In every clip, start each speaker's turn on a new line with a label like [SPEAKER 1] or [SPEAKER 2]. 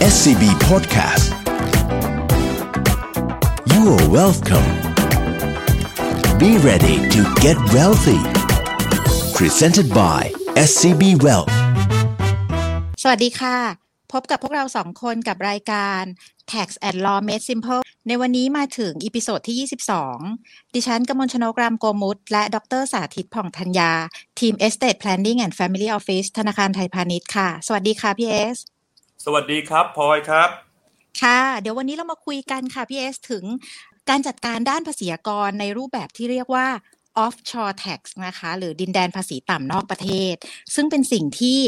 [SPEAKER 1] SCB Podcast You are welcome Be ready to get wealthy Presented by SCB Wealth
[SPEAKER 2] สวัสดีค่ะ พบกับพวกเราสองคนกับรายการ Tax and Law Made Simple ในวันนี้มาถึง episode ที่ 22 ดิฉันกมลชนกรามโกมุตและดรสาธิตผ่องธัญญา ทีม Estate Planning and Family Office ธนาคารไทยพาณิชย์ค่ะ สวัสดีค่ะพี่เอส
[SPEAKER 3] สวัสดีครับพลอยครับ
[SPEAKER 2] ค่ะ เดี๋ยววันนี้เรามาคุยกันค่ะพี่เอสถึงการจัดการด้านภาษีกรในรูปแบบที่เรียกว่า offshore tax นะคะ หรือดินแดนภาษีต่ำนอกประเทศ ซึ่งเป็นสิ่งที่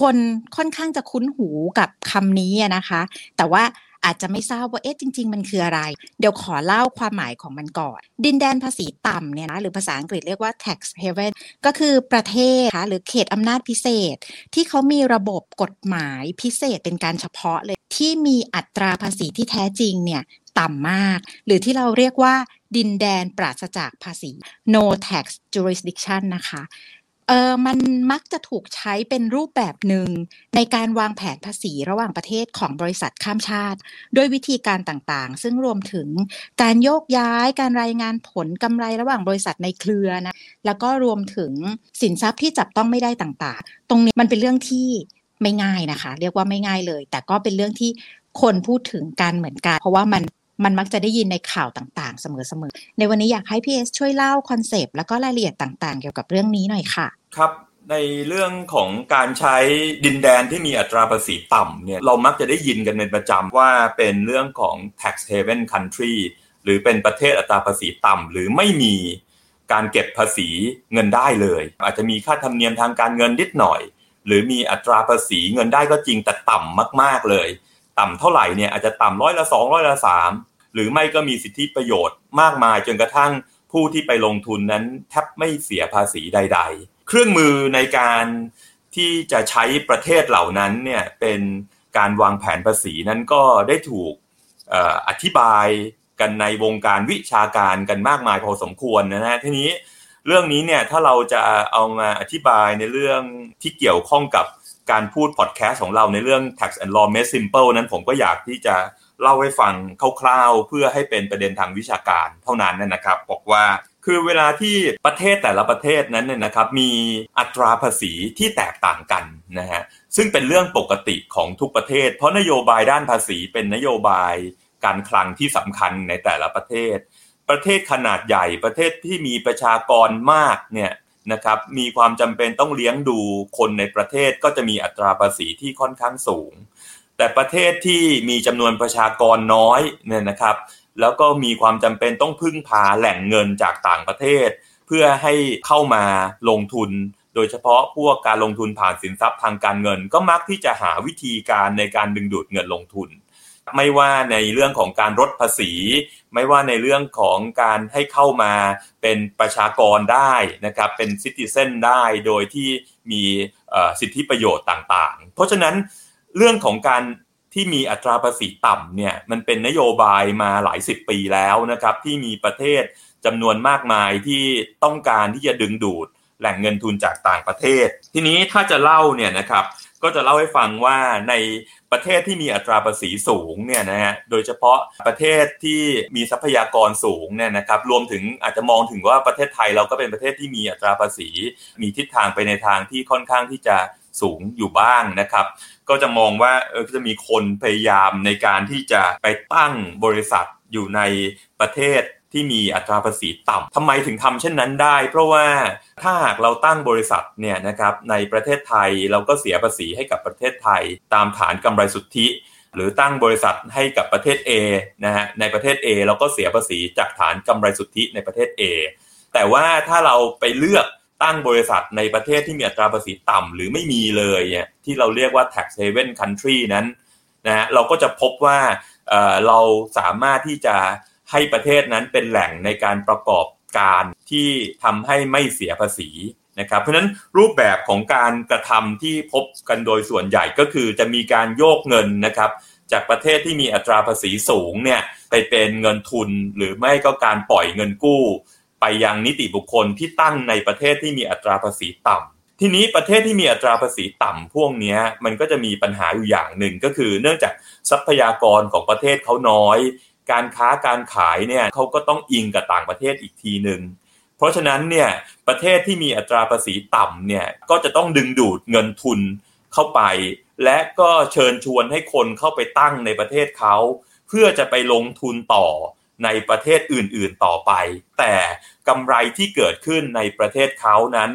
[SPEAKER 2] คนค่อนข้างจะคุ้นหูกับคำนี้นะคะ แต่ว่า อาจจะไม่ทราบว่าเอ๊ะจริง ๆ มันคืออะไร เดี๋ยวขอเล่าความหมายของมันก่อน ดินแดนภาษีต่ำเนี่ยนะหรือภาษาอังกฤษเรียกว่า tax haven ก็คือประเทศคะหรือเขตอำนาจพิเศษ ที่เขามีระบบกฎหมายพิเศษเป็นการเฉพาะเลยที่มีอัตราภาษีที่แท้จริงเนี่ยต่ำมาก หรือที่เราเรียกว่าดินแดนปราศจากภาษี no tax jurisdiction นะคะ เออมันมักจะถูกใช้เป็นรูปแบบหนึ่งในการวางแผนภาษีระหว่างประเทศของบริษัทข้ามชาติโดยวิธีการต่างๆ ซึ่งรวมถึงการโยกย้ายการรายงานผลกำไรระหว่างบริษัทในเครือนะแล้วก็รวมถึงสินทรัพย์ที่จับต้องไม่ได้ต่างๆ ตรงนี้มันเป็นเรื่องที่ไม่ง่ายนะคะ เรียกว่าไม่ง่ายเลย แต่ก็เป็นเรื่องที่คนพูดถึงกันเหมือนกัน เพราะว่ามัน มันมักจะได้ยินในข่าวต่างๆ เสมอๆ ในวันนี้อยากให้พี่เอสช่วยเล่า concept แล้วก็รายละเอียดต่างๆ เกี่ยวกับเรื่องนี้หน่อยค่ะ
[SPEAKER 3] ครับในเรื่องของการใช้ดินแดนที่มีอัตราภาษีต่ำเนี่ยเรามักจะได้ยินกันเป็นประจำว่าเป็นเรื่องของ tax haven country หรือเป็นประเทศอัตราภาษีต่ำหรือไม่มีการเก็บภาษีเงินได้เลย อาจจะมีค่าธรรมเนียมทางการเงินนิดหน่อย หรือมีอัตราภาษีเงินได้ก็จริงแต่ต่ำมาก ๆเลย ต่ำเท่าไหร่เนี่ยอาจจะต่ำร้อยละสองร้อยละสามหรือไม่ก็มีสิทธิประโยชน์มากมายจนกระทั่งผู้ที่ไปลงทุนนั้นแทบไม่เสียภาษีใด ๆ เครื่องมือในการที่จะใช้ประเทศเหล่านั้นเนี่ยเป็นการวางแผนภาษีนั้นก็ได้ถูกอธิบายกันในวงการวิชาการกันมากมายพอสมควรนะฮะทีนี้เรื่องนี้เนี่ยถ้าเราจะเอามาอธิบายในเรื่องที่เกี่ยวข้องกับ การพูดพอดแคสต์ของเราในเรื่อง tax and law made simple นั้นผมก็อยากที่จะเล่าให้ฟังคร่าวๆ เพื่อให้เป็นประเด็นทางวิชาการเท่านั้นนะครับ บอกว่าคือเวลาที่ประเทศแต่ละประเทศนั้นเนี่ยนะครับ มีอัตราภาษีที่แตกต่างกันนะฮะซึ่งเป็นเรื่องปกติของทุกประเทศ เพราะนโยบายด้านภาษีเป็นนโยบายการคลังที่สำคัญในแต่ละประเทศ ประเทศขนาดใหญ่ประเทศที่มีประชากรมากเนี่ย นะครับมีความจำเป็นต้องเลี้ยงดูคนในประเทศก็จะมีอัตราภาษีที่ค่อนข้างสูง แต่ประเทศที่มีจำนวนประชากรน้อยเนี่ยนะครับ แล้วก็มีความจำเป็นต้องพึ่งพาแหล่งเงินจากต่างประเทศ เพื่อให้เข้ามาลงทุน โดยเฉพาะพวกการลงทุนผ่านสินทรัพย์ทางการเงิน ก็มักที่จะหาวิธีการในการดึงดูดเงินลงทุน ไม่ว่าในเรื่องของการลดภาษี ไม่ว่าในเรื่องของการให้เข้ามาเป็นประชากรได้นะครับเป็นซิติเซนได้โดยที่มีสิทธิประโยชน์ต่างๆ เพราะฉะนั้นเรื่องของการที่มีอัตราภาษีต่ำเนี่ยมันเป็นนโยบายมาหลายสิบปีแล้วนะครับที่มีประเทศจำนวนมากมายที่ต้องการที่จะดึงดูดแหล่งเงินทุนจากต่างประเทศ ทีนี้ถ้าจะเล่าเนี่ยนะครับ ก็จะเล่าให้ฟังว่าในประเทศที่มีอัตราภาษีสูงเนี่ยนะฮะโดยเฉพาะประเทศที่มีทรัพยากรสูงเนี่ยนะครับรวมถึงอาจจะมองถึงว่าประเทศไทยเราก็เป็นประเทศที่มีอัตราภาษี มีทิศทางไปในทางที่ค่อนข้างที่จะสูงอยู่บ้างนะครับ ก็จะมองว่าเออจะมีคนพยายามในการที่จะไปตั้งบริษัทอยู่ในประเทศ ที่มีอัตราภาษีต่ำทำไมถึงทำเช่นนั้นได้ เพราะว่าถ้าหากเราตั้งบริษัทเนี่ยนะครับในประเทศไทยเราก็เสียภาษีให้กับประเทศไทย ตามฐานกำไรสุทธิ หรือตั้งบริษัทให้กับประเทศ A นะฮะในประเทศ A เราก็เสียภาษีจากฐานกำไรสุทธิในประเทศ A แต่ว่าถ้าเราไปเลือกตั้งบริษัทในประเทศที่มีอัตราภาษีต่ำหรือไม่มีเลยเนี่ยที่เราเรียกว่า tax haven country นั้นนะฮะเราก็จะพบว่าเราสามารถที่จะ ให้ประเทศนั้นเป็นแหล่งในการประกอบการที่ทำให้ไม่เสียภาษีนะครับเพราะฉะนั้นรูปแบบของการกระทำที่พบกันโดยส่วนใหญ่ก็คือจะมีการโยกเงินนะครับ จากประเทศที่มีอัตราภาษีสูงเนี่ยไปเป็นเงินทุนหรือไม่ก็การปล่อยเงินกู้ ไปยังนิติบุคคลที่ตั้งในประเทศที่มีอัตราภาษีต่ำทีนี้ประเทศที่มีอัตราภาษีต่ำพวกนี้มันก็จะมีปัญหาอยู่อย่างหนึ่งก็คือ เนื่องจากทรัพยากรของประเทศเขาน้อย การค้าการขายเนี่ยเขาก็ต้องอิงกับต่างประเทศอีกทีหนึ่งเพราะฉะนั้นเนี่ยประเทศที่มีอัตราภาษีต่ำเนี่ยก็จะต้องดึงดูดเงินทุนเข้าไป และก็เชิญชวนให้คนเข้าไปตั้งในประเทศเขาเพื่อจะไปลงทุนต่อในประเทศอื่นๆต่อไป แต่กำไรที่เกิดขึ้นในประเทศเขานั้น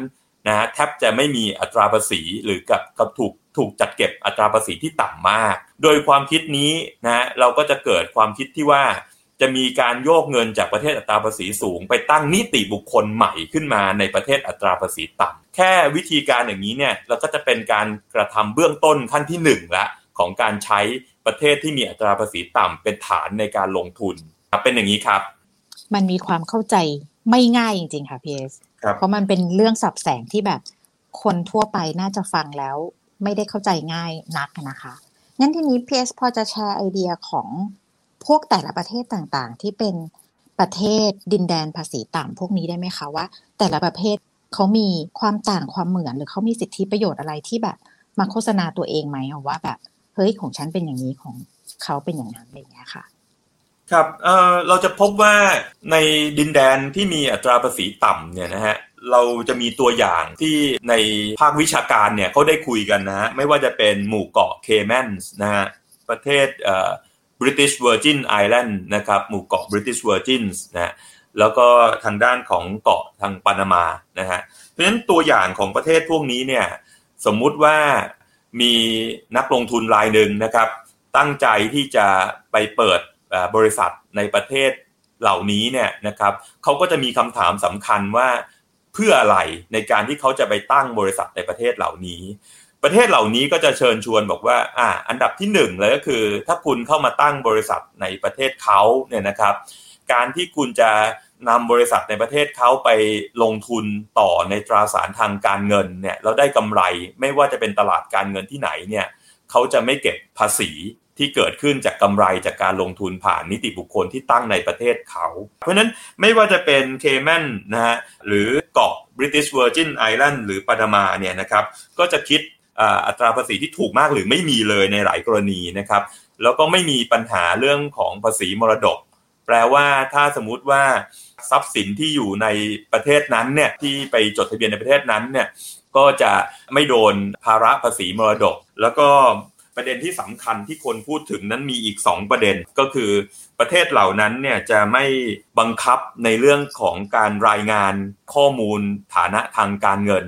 [SPEAKER 3] นะฮะแทบจะไม่มีอัตราภาษีหรือกับกับถูกถูกจัดเก็บอัตราภาษีที่ต่ำมาก โดยความคิดนี้นะเราก็จะเกิดความคิดที่ว่าจะมีการโยกเงินจากประเทศอัตราภาษีสูง ไปตั้งนิติบุคคลใหม่ขึ้นมาในประเทศอัตราภาษีต่ำแค่วิธีการอย่างนี้เนี่ยเราก็จะเป็นการกระทำเบื้องต้นขั้นที่หนึ่งละ ของการใช้ประเทศที่มีอัตราภาษีต่ำเป็นฐานในการลงทุนเป็นอย่างนี้ครับ
[SPEAKER 2] มันมีความเข้าใจไม่ง่ายจริง ๆ ค่ะพีเอส เพราะมันเป็นเรื่องสับแสงที่แบบคนทั่วไปน่าจะฟังแล้ว ไม่ได้เข้าใจง่ายนักนะคะงั้นทีนี้พีเอสพอจะแชร์ไอเดียของพวกแต่ละประเทศต่างๆ ที่เป็นประเทศดินแดนภาษีต่ำพวกนี้ได้ไหมคะว่า แต่ละประเภทเขามีความต่างความเหมือนหรือเขามีสิทธิประโยชน์อะไรที่แบบมาโฆษณาตัวเองไหมว่าแบบเฮ้ยของฉันเป็นอย่างนี้ของเขาเป็นอย่างนั้นอะไรอย่างเงี้ยค่ะ
[SPEAKER 3] ครับเออเราจะพบว่าในดินแดนที่มีอัตราภาษีต่ำเนี่ยนะฮะเราจะมีตัวอย่างที่ในภาควิชาการเนี่ยเขาได้คุยกันนะฮะไม่ว่าจะเป็นหมู่เกาะเคแมนส์นะฮะประเทศเอ่อ British Virgin Island นะครับหมู่เกาะ British Virgins นะแล้วก็ทางด้านของเกาะทางปานามานะฮะเพราะฉะนั้นตัวอย่างของประเทศพวกนี้เนี่ยสมมุติว่ามีนักลงทุนรายหนึ่งนะครับ ตั้งใจที่จะไปเปิด บริษัทในประเทศเหล่านี้เนี่ยนะครับเขาก็จะมีคำถามสำคัญว่าเพื่ออะไรในการที่เขาจะไปตั้งบริษัทในประเทศเหล่านี้ ประเทศเหล่านี้ก็จะเชิญชวนบอกว่าอ่าอันดับที่หนึ่งเลยก็คือ ถ้าคุณเข้ามาตั้งบริษัทในประเทศเขาเนี่ยนะครับ การที่คุณจะนำบริษัทในประเทศเขาไปลงทุนต่อในตราสารทางการเงินเนี่ยเราได้กำไรไม่ว่าจะเป็นตลาดการเงินที่ไหนเนี่ยเขาจะไม่เก็บภาษี ที่เกิดขึ้นจากกำไรจากการลงทุนผ่านนิติบุคคลที่ตั้งในประเทศเขา เพราะนั้นไม่ว่าจะเป็นเคแมนนะฮะหรือเกาะ British Virgin Island หรือปานามาเนี่ยนะครับก็จะคิดอัตราภาษีที่ถูกมากหรือไม่มีเลยในหลายกรณีนะครับ แล้วก็ไม่มีปัญหาเรื่องของภาษีมรดก แปลว่าถ้าสมมุติว่าทรัพย์สินที่อยู่ในประเทศนั้นเนี่ยที่ไปจดทะเบียนในประเทศนั้นเนี่ยก็จะไม่โดนภาระภาษีมรดก แล้วก็ ประเด็นที่สำคัญที่คนพูดถึงนั้นมีอีก 2 ประเด็นก็คือประเทศเหล่านั้นเนี่ยจะไม่บังคับในเรื่องของการรายงานข้อมูลฐานะทางการเงิน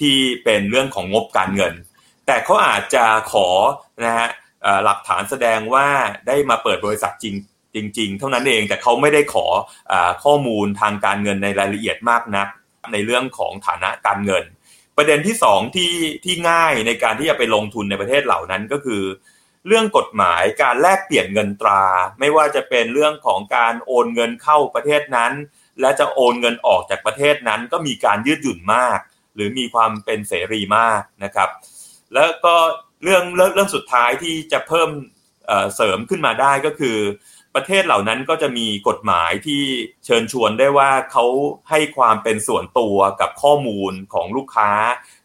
[SPEAKER 3] ที่เป็นเรื่องของงบการเงิน แต่เขาอาจจะขอนะฮะหลักฐานแสดงว่าได้มาเปิดบริษัทจริงจริง ๆ เท่านั้นเองแต่เขาไม่ได้ขออข้อมูลทางการเงินในรายละเอียดมากนักในเรื่องของฐานะการเงิน ประเด็นที่สองที่ที่ง่ายในการที่จะไปลงทุนในประเทศเหล่านั้นก็คือ เรื่องกฎหมายการแลกเปลี่ยนเงินตรา ไม่ว่าจะเป็นเรื่องของการโอนเงินเข้าประเทศนั้น และจะโอนเงินออกจากประเทศนั้น ก็มีการยืดหยุ่นมาก หรือมีความเป็นเสรีมากนะครับ แล้วก็เรื่องเรื่องสุดท้ายที่จะเพิ่มเสริมขึ้นมาได้ก็คือ ประเทศเหล่านั้นก็จะมีกฎหมายที่เชิญชวนได้ว่าเขาให้ความเป็นส่วนตัวกับข้อมูลของลูกค้า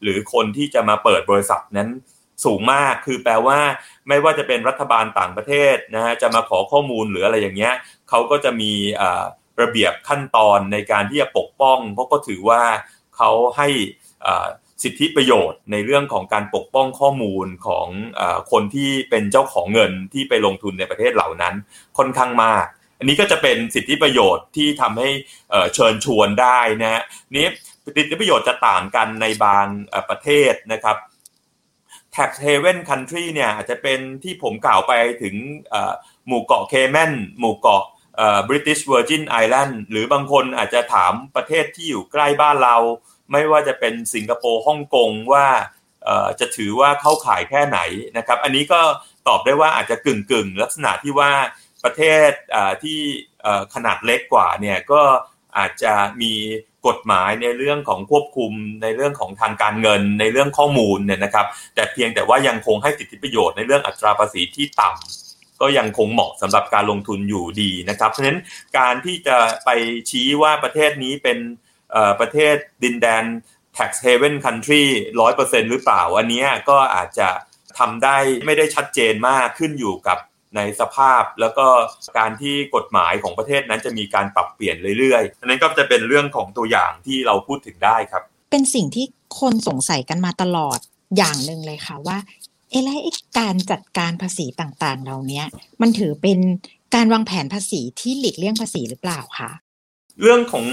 [SPEAKER 3] หรือคนที่จะมาเปิดบริษัทนั้นสูงมาก คือแปลว่า ไม่ว่าจะเป็นรัฐบาลต่างประเทศนะฮะจะมาขอข้อมูลหรืออะไรอย่างเงี้ยเขาก็จะมีระเบียบขั้นตอนในการที่จะปกป้อง เพราะก็ถือว่าเขาให้ สิทธิประโยชน์ในเรื่องของการปกป้องข้อมูลของอคนที่เป็นเจ้าของเงินที่ไปลงทุนในประเทศเหล่านั้นค่อนข้างมาก อันนี้ก็จะเป็นสิทธิประโยชน์ที่ทำให้เชิญชวนได้นะนี้สิทธิประโยชน์จะต่างกันในบางประเทศนะครับ tax haven country เนี่ยอาจจะเป็นที่ผมกล่าวไปถึงหมู่เกาะเคแมนหมู่เกาะ British Virgin Island หรือบางคนอาจจะถามประเทศที่อยู่ใกล้บ้านเรา ไม่ว่าจะเป็นสิงคโปร์ฮ่องกงว่าจะถือว่าเข้าข่ายแค่ไหนนะครับ อันนี้ก็ตอบได้ว่าอาจจะกึ่งกึ่งลักษณะที่ว่าประเทศที่ขนาดเล็กกว่าเนี่ยก็อาจจะมีกฎหมายในเรื่องของควบคุมในเรื่องของทางการเงินในเรื่องข้อมูลเนี่ยนะครับ แต่เพียงแต่ว่ายังคงให้สิทธิประโยชน์ในเรื่องอัตราภาษีที่ต่ำก็ยังคงเหมาะสำหรับการลงทุนอยู่ดีนะครับเพราะฉะนั้นการที่จะไปชี้ว่าประเทศนี้เป็น ประเทศดินแดน tax haven country ร้อยเปอร์เซ็นหรือเปล่า อันนี้ก็อาจจะทำได้ไม่ได้ชัดเจนมากขึ้นอยู่กับในสภาพแล้วก็การที่กฎหมายของประเทศนั้นจะมีการปรับเปลี่ยนเรื่อยๆอันนั้นก็จะเป็นเรื่องของตัวอย่างที่เราพูดถึงได้ครับ
[SPEAKER 2] เป็นสิ่งที่คนสงสัยกันมาตลอดอย่างหนึ่งเลยค่ะว่าเอแล้วการจัดการภาษีต่างๆเราเนี้ยมันถือเป็นการวางแผนภาษีที่หลีกเลี่ยงภาษีหรือเปล่าคะ
[SPEAKER 3] เรื่องของ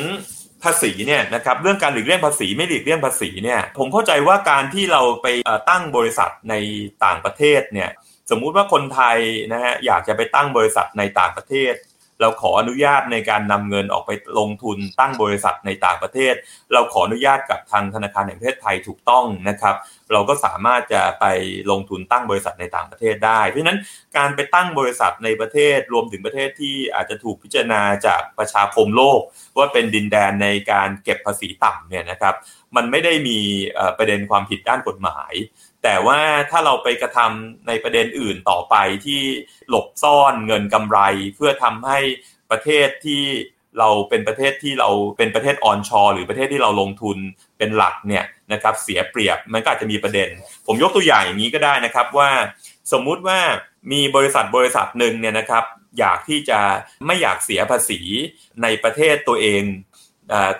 [SPEAKER 3] ภาษีเนี่ยนะครับเรื่องการหลีกเลี่ยงภาษีไม่หลีกเลี่ยงภาษีเนี่ยผมเข้าใจว่าการที่เราไปตั้งบริษัทในต่างประเทศเนี่ยสมมุติว่าคนไทยนะฮะอยากจะไปตั้งบริษัทในต่างประเทศ เราขออนุญาตในการนำเงินออกไปลงทุนตั้งบริษัทในต่างประเทศ เราขออนุญาตกับทางธนาคารแห่งประเทศไทยถูกต้องนะครับ เราก็สามารถจะไปลงทุนตั้งบริษัทในต่างประเทศได้ เพราะฉะนั้นการไปตั้งบริษัทในประเทศรวมถึงประเทศที่อาจจะถูกพิจารณาจากประชาคมโลก ว่าเป็นดินแดนในการเก็บภาษีต่ำเนี่ยนะครับ มันไม่ได้มีประเด็นความผิดด้านกฎหมาย แต่ว่าถ้าเราไปกระทำในประเด็นอื่นต่อไปที่หลบซ่อนเงินกำไร เพื่อทำให้ประเทศที่เราเป็นประเทศที่เราเป็นประเทศออนชอหรือประเทศที่เราลงทุนเป็นหลักเนี่ยนะครับเสียเปรียบมันก็อาจจะมีประเด็น ผมยกตัวอย่างอย่างนี้ก็ได้นะครับว่าสมมุติว่ามีบริษัทบริษัทหนึ่งเนี่ยนะครับ อยากที่จะไม่อยากเสียภาษีในประเทศตัวเอง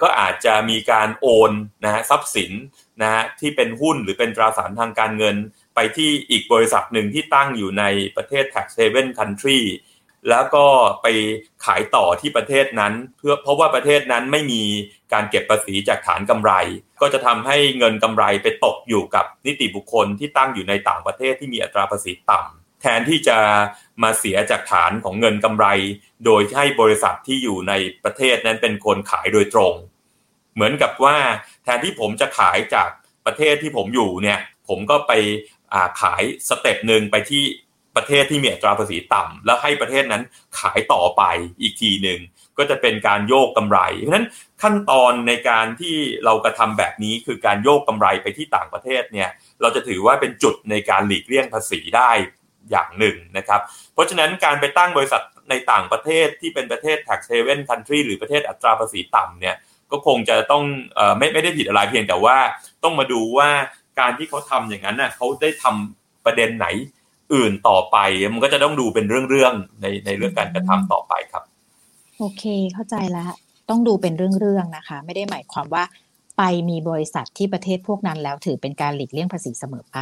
[SPEAKER 3] ก็อาจจะมีการโอนนะฮะทรัพย์สิน นะฮะที่เป็นหุ้นหรือเป็นตราสารทางการเงิน ไปที่อีกบริษัทหนึ่งที่ตั้งอยู่ในประเทศ tax haven country แล้วก็ไปขายต่อที่ประเทศนั้น เพื่อเพราะว่าประเทศนั้นไม่มีการเก็บภาษีจากฐานกำไร ก็จะทำให้เงินกำไรไปตกอยู่กับนิติบุคคลที่ตั้งอยู่ในต่างประเทศที่มีอัตราภาษีต่ำแทนที่จะมาเสียจากฐานของเงินกำไร โดยให้บริษัทที่อยู่ในประเทศนั้นเป็นคนขายโดยตรง เหมือนกับว่าแทนที่ผมจะขายจากประเทศที่ผมอยู่เนี่ย ผมก็ไปขายสเต็ปหนึ่งไปที่ประเทศที่มีอัตราภาษีต่ำแล้วให้ประเทศนั้นขายต่อไปอีกทีหนึ่งก็จะเป็นการโยกกำไร เพราะฉะนั้นขั้นตอนในการที่เรากระทำแบบนี้คือการโยกกำไรไปที่ต่างประเทศเนี่ยเราจะถือว่าเป็นจุดในการหลีกเลี่ยงภาษีได้อย่างหนึ่งนะครับ เพราะฉะนั้นการไปตั้งบริษัทในต่างประเทศที่เป็นประเทศ tax haven country หรือประเทศอัตราภาษีต่ำเนี่ย ก็คงจะต้องอไม่ไม่ได้ผิดอะไรเพียงแต่ว่าต้องมาดูว่าการที่เขาทำอย่างนั้นน่ะเขาได้ทำประเด็นไหนอื่นต่อไป มันก็จะต้องดูเป็นเรื่องๆในในเรื่องการกระทำต่อไปครับ
[SPEAKER 2] โอเคเข้าใจแล้วต้องดูเป็นเรื่องๆนะคะ ไม่ได้หมายความว่า ไปมีบริษัทที่ประเทศพวกนั้นแล้วถือเป็นการหลีกเลี่ยงภาษีเสมอไป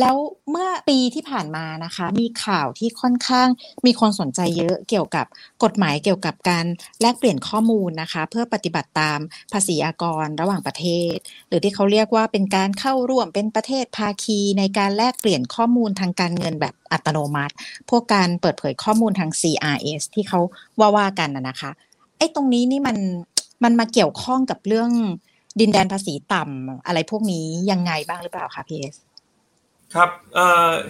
[SPEAKER 2] แล้วเมื่อปีที่ผ่านมานะคะ มีข่าวที่ค่อนข้างมีคนสนใจเยอะเกี่ยวกับกฎหมายเกี่ยวกับการแลกเปลี่ยนข้อมูลนะคะ เพื่อปฏิบัติตามภาษีอากรระหว่างประเทศ หรือที่เขาเรียกว่าเป็นการเข้าร่วมเป็นประเทศภาคีในการแลกเปลี่ยนข้อมูลทางการเงินแบบอัตโนมัติ พวกการเปิดเผยข้อมูลทาง CRS ที่เขาว่าว่ากันนะคะไอ้ตรงนี้นี่มันมันมาเกี่ยวข้องกับเรื่อง ดินแดนภาษีต่ำอะไรพวกนี้ยังไงบ้างหรือเปล่าคะพีเอส
[SPEAKER 3] ครับ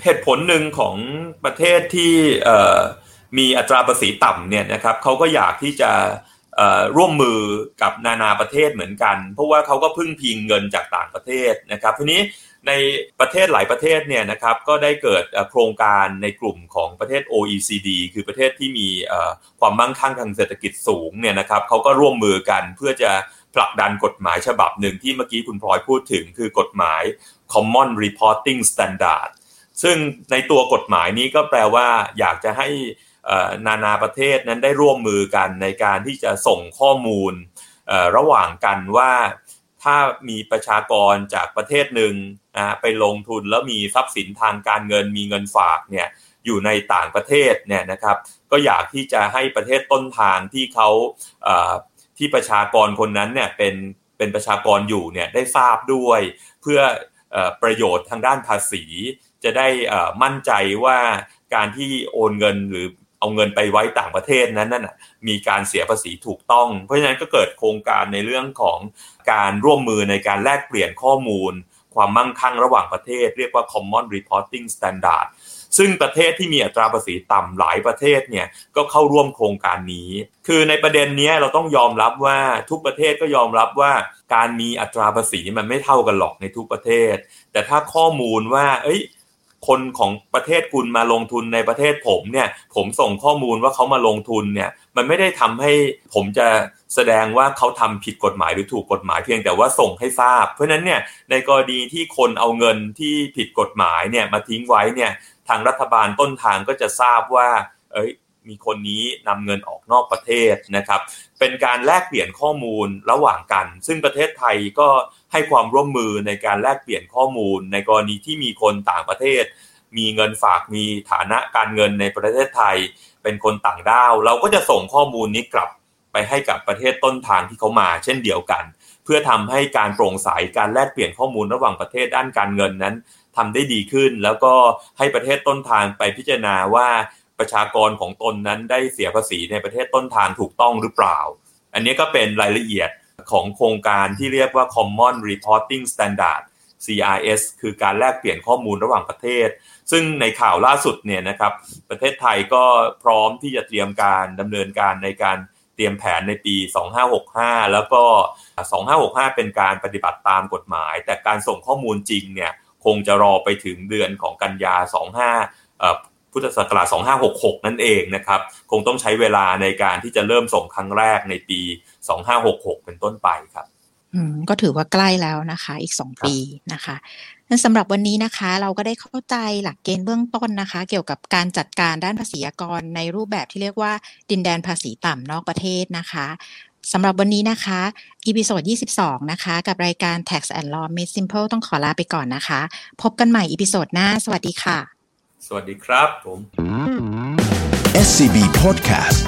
[SPEAKER 3] เหตุผลหนึ่งของประเทศที่มีอัตราภาษีต่ำเนี่ยนะครับเขาก็อยากที่จะร่วมมือกับนานาประเทศเหมือนกัน เพราะว่าเขาก็พึ่งพิงเงินจากต่างประเทศนะครับทีนี้ในประเทศหลายประเทศเนี่ยนะครับก็ได้เกิดโครงการในกลุ่มของประเทศ OECD คือประเทศที่มีความมั่งคั่งทางเศรษฐกิจสูงเนี่ยนะครับเขาก็ร่วมมือกันเพื่อจะ ผลักดันกฎหมายฉบับหนึ่งที่เมื่อกี้คุณพลอยพูดถึงคือกฎหมาย Common Reporting Standard ซึ่งในตัวกฎหมายนี้ก็แปลว่าอยากจะให้นานาประเทศนั้นได้ร่วมมือกันในการที่จะส่งข้อมูลระหว่างกันว่าถ้ามีประชากรจากประเทศหนึ่งนะไปลงทุนแล้วมีทรัพย์สินทางการเงินมีเงินฝากเนี่ยอยู่ในต่างประเทศเนี่ยนะครับ ก็อยากที่จะให้ประเทศต้นทางที่เขา ที่ประชากรคนนั้นเนี่ยเป็นเป็นประชากรอยู่เนี่ยได้ทราบด้วย เพื่อประโยชน์ทางด้านภาษี จะได้มั่นใจว่าการที่โอนเงินหรือเอาเงินไปไว้ต่างประเทศนั้นนั่นมีการเสียภาษีถูกต้อง เพราะฉะนั้นก็เกิดโครงการในเรื่องของการร่วมมือในการแลกเปลี่ยนข้อมูล ความมั่งคั่งระหว่างประเทศ เรียกว่า Common Reporting Standard ซึ่งประเทศที่มีอัตราภาษีต่ำหลายประเทศเนี่ยก็เข้าร่วมโครงการนี้ คือในประเด็นนี้เราต้องยอมรับว่าทุกประเทศก็ยอมรับว่าการมีอัตราภาษีมันไม่เท่ากันหรอกในทุกประเทศ แต่ถ้าข้อมูลว่า เอ้ยคนของประเทศคุณมาลงทุนในประเทศผมเนี่ยผมส่งข้อมูลว่าเขามาลงทุนเนี่ยมันไม่ได้ทำให้ผมจะแสดงว่าเขาทำผิดกฎหมายหรือถูกกฎหมายเพียงแต่ว่าส่งให้ทราบ เพราะนั้นเนี่ยในกรณีที่คนเอาเงินที่ผิดกฎหมายเนี่ยมาทิ้งไว้เนี่ย ทางรัฐบาลต้นทางก็จะทราบว่า เอ้ยมีคนนี้นำเงินออกนอกประเทศนะครับ เป็นการแลกเปลี่ยนข้อมูลระหว่างกัน ซึ่งประเทศไทยก็ให้ความร่วมมือในการแลกเปลี่ยนข้อมูล ในกรณีที่มีคนต่างประเทศ มีเงินฝากมีฐานะการเงินในประเทศไทย เป็นคนต่างด้าว เราก็จะส่งข้อมูลนี้กลับไปให้กับประเทศต้นทางที่เขามา เช่นเดียวกัน เพื่อทำให้การโปร่งใสการแลกเปลี่ยนข้อมูลระหว่างประเทศด้านการเงินนั้น ทำได้ดีขึ้น แล้วก็ให้ประเทศต้นทางไปพิจารณาว่าประชากรของตนนั้นได้เสียภาษีในประเทศต้นทางถูกต้องหรือเปล่า อันนี้ก็เป็นรายละเอียดของโครงการที่เรียกว่า Common Reporting Standard CRS คือการแลกเปลี่ยนข้อมูลระหว่างประเทศ ซึ่งในข่าวล่าสุดเนี่ยนะครับ ประเทศไทยก็พร้อมที่จะเตรียมการดำเนินการในการเตรียมแผนในปี 2565 แล้วก็ 2565 เป็นการปฏิบัติตามกฎหมาย แต่การส่งข้อมูลจริงเนี่ย คงจะรอไปถึงเดือนของกันยา 25พุทธศักราช 2566 นั่นเองนะครับ คงต้องใช้เวลาในการที่จะเริ่มส่งครั้งแรกในปี 2566 เป็นต้นไปครับ
[SPEAKER 2] อืมก็ถือว่าใกล้แล้วนะคะ อีกสองปีนะคะนั้นสำหรับวันนี้นะคะ เราก็ได้เข้าใจหลักเกณฑ์เบื้องต้นนะคะ เกี่ยวกับการจัดการด้านภาษีกรในรูปแบบที่เรียกว่า ดินแดนภาษีต่ำนอกประเทศนะคะ สำหรับวันนี้นะคะ episode 22 นะคะ กับรายการ Tax and Law Made Simple ต้องขอลาไปก่อนนะคะ พบกันใหม่ episode หน้า สวัสดีค่ะ
[SPEAKER 3] สวัสดีครับผม
[SPEAKER 1] SCB Podcast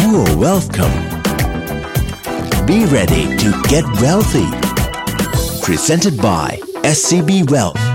[SPEAKER 1] You are welcome Be ready to get wealthy Presented by SCB Wealth